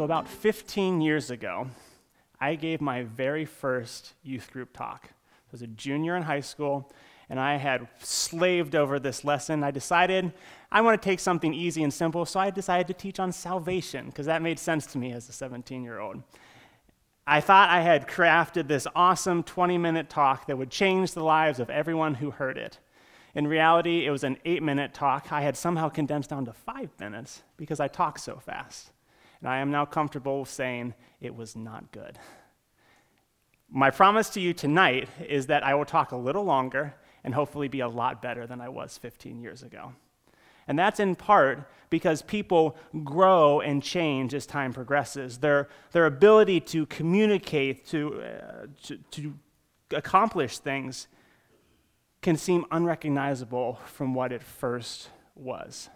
So, about 15 years ago, I gave my very first youth group talk. I was a junior in high school, and I had slaved over this lesson. I decided I want to take something easy and simple, so I decided to teach on salvation, because that made sense to me as a 17 year old. I thought I had crafted this awesome 20 minute talk that would change the lives of everyone who heard it. In reality, it was an eight minute talk I had somehow condensed down to five minutes because I talk so fast. And I am now comfortable saying it was not good. My promise to you tonight is that I will talk a little longer and hopefully be a lot better than I was 15 years ago. And that's in part because people grow and change as time progresses. Their, their ability to communicate, to, uh, to, to accomplish things, can seem unrecognizable from what it first was.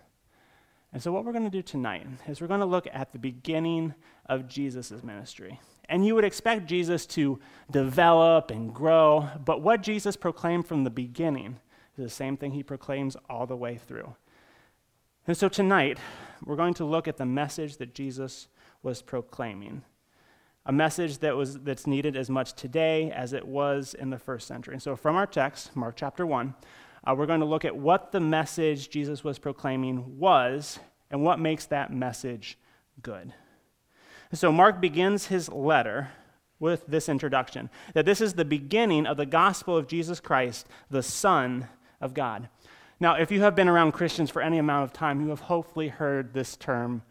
And so, what we're going to do tonight is we're going to look at the beginning of Jesus' ministry. And you would expect Jesus to develop and grow, but what Jesus proclaimed from the beginning is the same thing he proclaims all the way through. And so tonight, we're going to look at the message that Jesus was proclaiming. A message that was, that's needed as much today as it was in the first century. And so, from our text, Mark chapter 1, uh, we're going to look at what the message Jesus was proclaiming was and what makes that message good. So, Mark begins his letter with this introduction that this is the beginning of the gospel of Jesus Christ, the Son of God. Now, if you have been around Christians for any amount of time, you have hopefully heard this term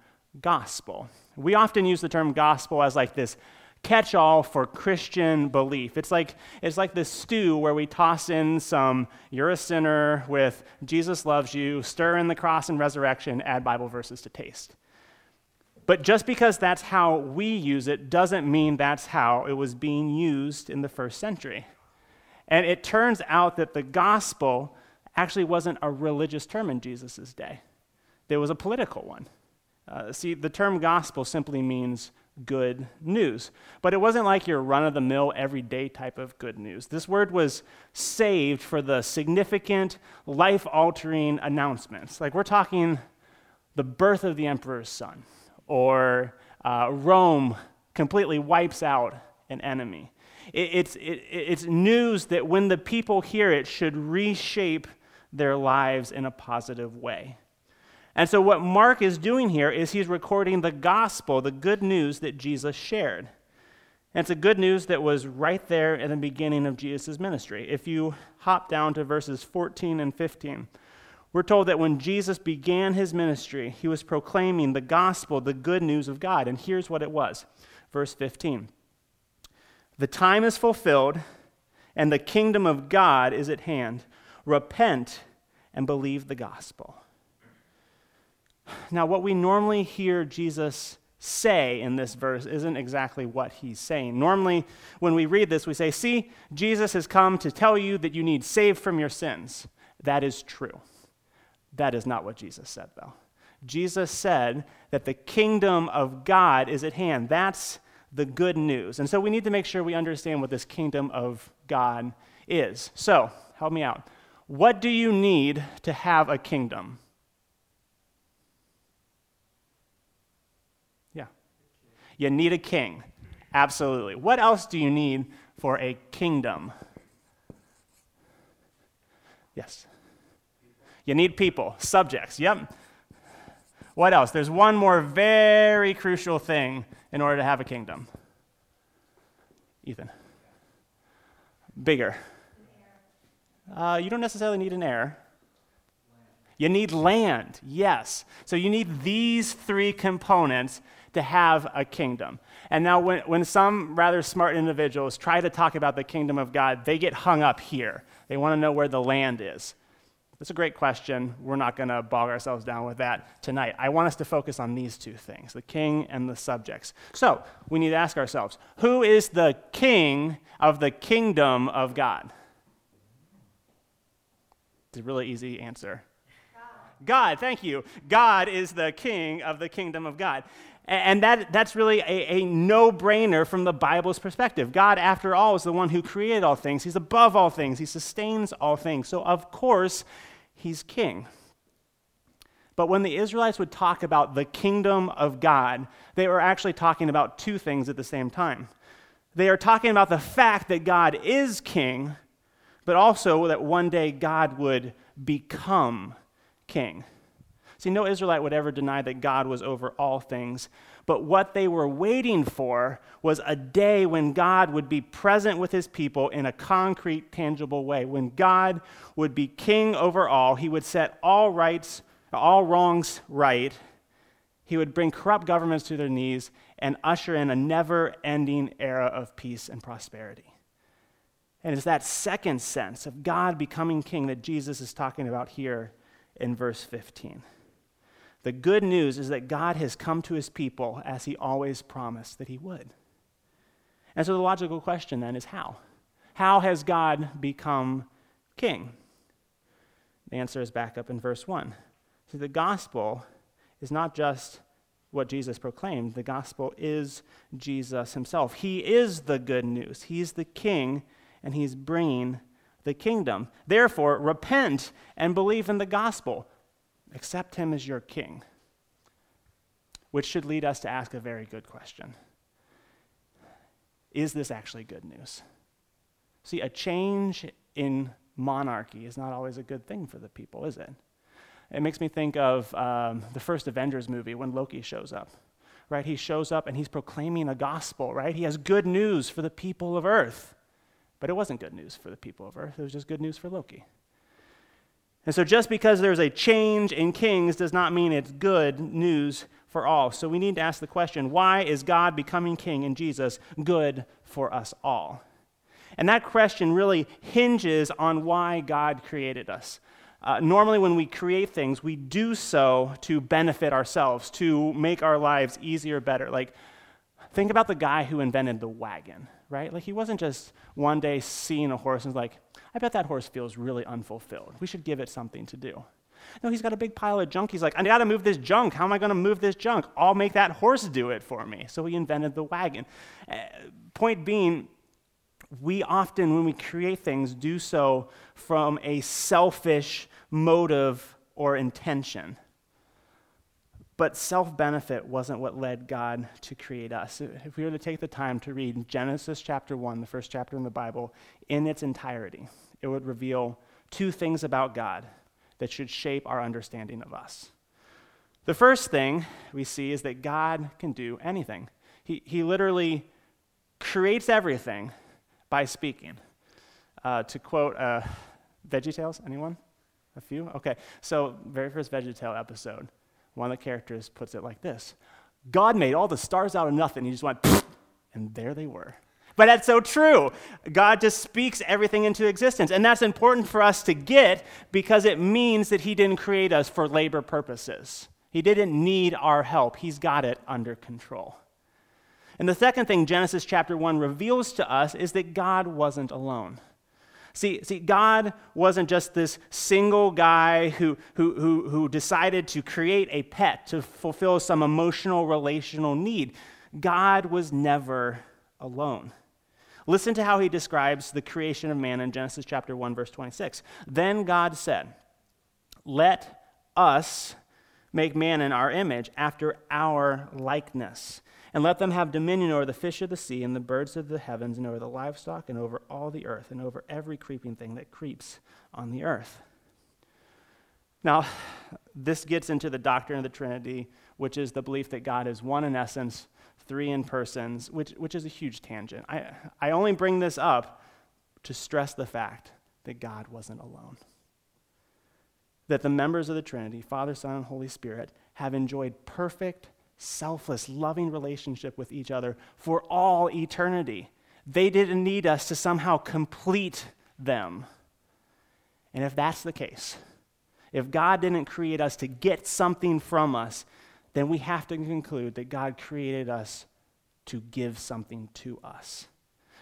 gospel. We often use the term gospel as like this catch all for Christian belief. It's like, it's like this stew where we toss in some, you're a sinner with Jesus loves you, stir in the cross and resurrection, add Bible verses to taste. But just because that's how we use it doesn't mean that's how it was being used in the first century. And it turns out that the gospel actually wasn't a religious term in Jesus' day, there was a political one. Uh, see, the term gospel simply means good news. But it wasn't like your run of the mill, everyday type of good news. This word was saved for the significant, life altering announcements. Like we're talking the birth of the emperor's son, or uh, Rome completely wipes out an enemy. It, it's, it, it's news that when the people hear it, should reshape their lives in a positive way. And so, what Mark is doing here is he's recording the gospel, the good news that Jesus shared. And it's a good news that was right there in the beginning of Jesus' ministry. If you hop down to verses 14 and 15, we're told that when Jesus began his ministry, he was proclaiming the gospel, the good news of God. And here's what it was verse 15 The time is fulfilled, and the kingdom of God is at hand. Repent and believe the gospel. Now, what we normally hear Jesus say in this verse isn't exactly what he's saying. Normally, when we read this, we say, See, Jesus has come to tell you that you need saved from your sins. That is true. That is not what Jesus said, though. Jesus said that the kingdom of God is at hand. That's the good news. And so we need to make sure we understand what this kingdom of God is. So, help me out. What do you need to have a kingdom? You need a king. Absolutely. What else do you need for a kingdom? Yes. You need people, subjects. Yep. What else? There's one more very crucial thing in order to have a kingdom. Ethan. Bigger. Uh, you don't necessarily need an heir. You need land, yes. So you need these three components to have a kingdom. And now, when, when some rather smart individuals try to talk about the kingdom of God, they get hung up here. They want to know where the land is. That's a great question. We're not going to bog ourselves down with that tonight. I want us to focus on these two things the king and the subjects. So, we need to ask ourselves who is the king of the kingdom of God? It's a really easy answer. God. Thank you. God is the king of the kingdom of God. And that, that's really a, a no brainer from the Bible's perspective. God, after all, is the one who created all things. He's above all things, He sustains all things. So, of course, He's king. But when the Israelites would talk about the kingdom of God, they were actually talking about two things at the same time. They are talking about the fact that God is king, but also that one day God would become king. See, no Israelite would ever deny that God was over all things, but what they were waiting for was a day when God would be present with his people in a concrete, tangible way. When God would be king over all, he would set all rights, all wrongs right. He would bring corrupt governments to their knees and usher in a never ending era of peace and prosperity. And it's that second sense of God becoming king that Jesus is talking about here in verse 15. The good news is that God has come to his people as he always promised that he would. And so the logical question then is how? How has God become king? The answer is back up in verse 1. So the gospel is not just what Jesus proclaimed, the gospel is Jesus himself. He is the good news, he's the king, and he's bringing the kingdom. Therefore, repent and believe in the gospel accept him as your king. Which should lead us to ask a very good question Is this actually good news? See, a change in monarchy is not always a good thing for the people, is it? It makes me think of um, the first Avengers movie when Loki shows up, right? He shows up and he's proclaiming a gospel, right? He has good news for the people of Earth. But it wasn't good news for the people of Earth, it was just good news for Loki. And so, just because there's a change in kings does not mean it's good news for all. So, we need to ask the question why is God becoming king in Jesus good for us all? And that question really hinges on why God created us. Uh, normally, when we create things, we do so to benefit ourselves, to make our lives easier, better. Like, think about the guy who invented the wagon, right? Like, he wasn't just one day seeing a horse and was like, I bet that horse feels really unfulfilled. We should give it something to do. No, he's got a big pile of junk. He's like, I got to move this junk. How am I to move this junk? I'll make that horse do it for me. So he invented the wagon. Uh, point being, we often, when we create things, do so from a selfish motive or intention. But self benefit wasn't what led God to create us. If we were to take the time to read Genesis chapter 1, the first chapter in the Bible, in its entirety, it would reveal two things about God that should shape our understanding of us. The first thing we see is that God can do anything, He, he literally creates everything by speaking. Uh, to quote uh, VeggieTales, anyone? A few? Okay, so very first VeggieTale episode, one of the characters puts it like this God made all the stars out of nothing. He just went, and there they were. But that's so true. God just speaks everything into existence. And that's important for us to get because it means that He didn't create us for labor purposes. He didn't need our help, He's got it under control. And the second thing Genesis chapter 1 reveals to us is that God wasn't alone. See, see, God wasn't just this single guy who, who, who, who decided to create a pet to fulfill some emotional, relational need. God was never alone. Listen to how he describes the creation of man in Genesis chapter 1 verse 26. Then God said, "Let us make man in our image after our likeness." And let them have dominion over the fish of the sea and the birds of the heavens and over the livestock and over all the earth and over every creeping thing that creeps on the earth. Now, this gets into the doctrine of the Trinity, which is the belief that God is one in essence, three in persons, which, which is a huge tangent. I, I only bring this up to stress the fact that God wasn't alone. That the members of the Trinity, Father, Son, and Holy Spirit, have enjoyed perfect, selfless, loving relationship with each other for all eternity. They didn't need us to somehow complete them. And if that's the case, if God didn't create us to get something from us, then we have to conclude that God created us to give something to us.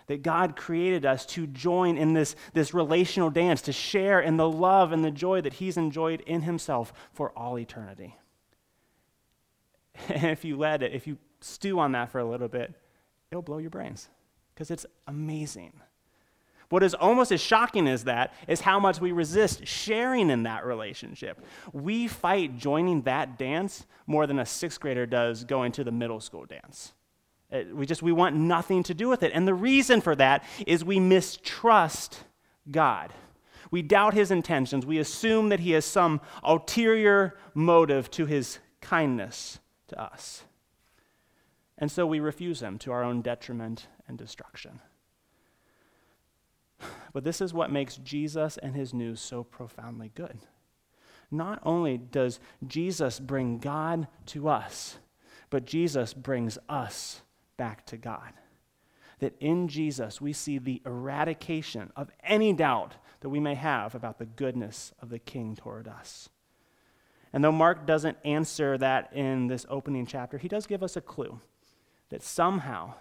That God created us to join in this, this relational dance, to share in the love and the joy that He's enjoyed in Himself for all eternity. And if you let it, if you stew on that for a little bit, it'll blow your brains because it's amazing. What is almost as shocking as that is how much we resist sharing in that relationship. We fight joining that dance more than a sixth grader does going to the middle school dance. Uh, we just we want nothing to do with it. And the reason for that is we mistrust God. We doubt his intentions. We assume that he has some ulterior motive to his kindness to us. And so we refuse him to our own detriment and destruction. But this is what makes Jesus and his news so profoundly good. Not only does Jesus bring God to us, but Jesus brings us back to God. That in Jesus we see the eradication of any doubt that we may have about the goodness of the King toward us. And though Mark doesn't answer that in this opening chapter, he does give us a clue that somehow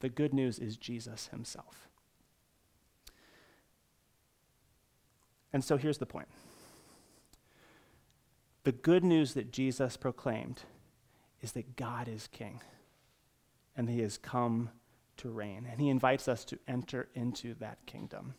the good news is Jesus himself. And so here's the point the good news that Jesus proclaimed is that God is king and he has come to reign. And he invites us to enter into that kingdom.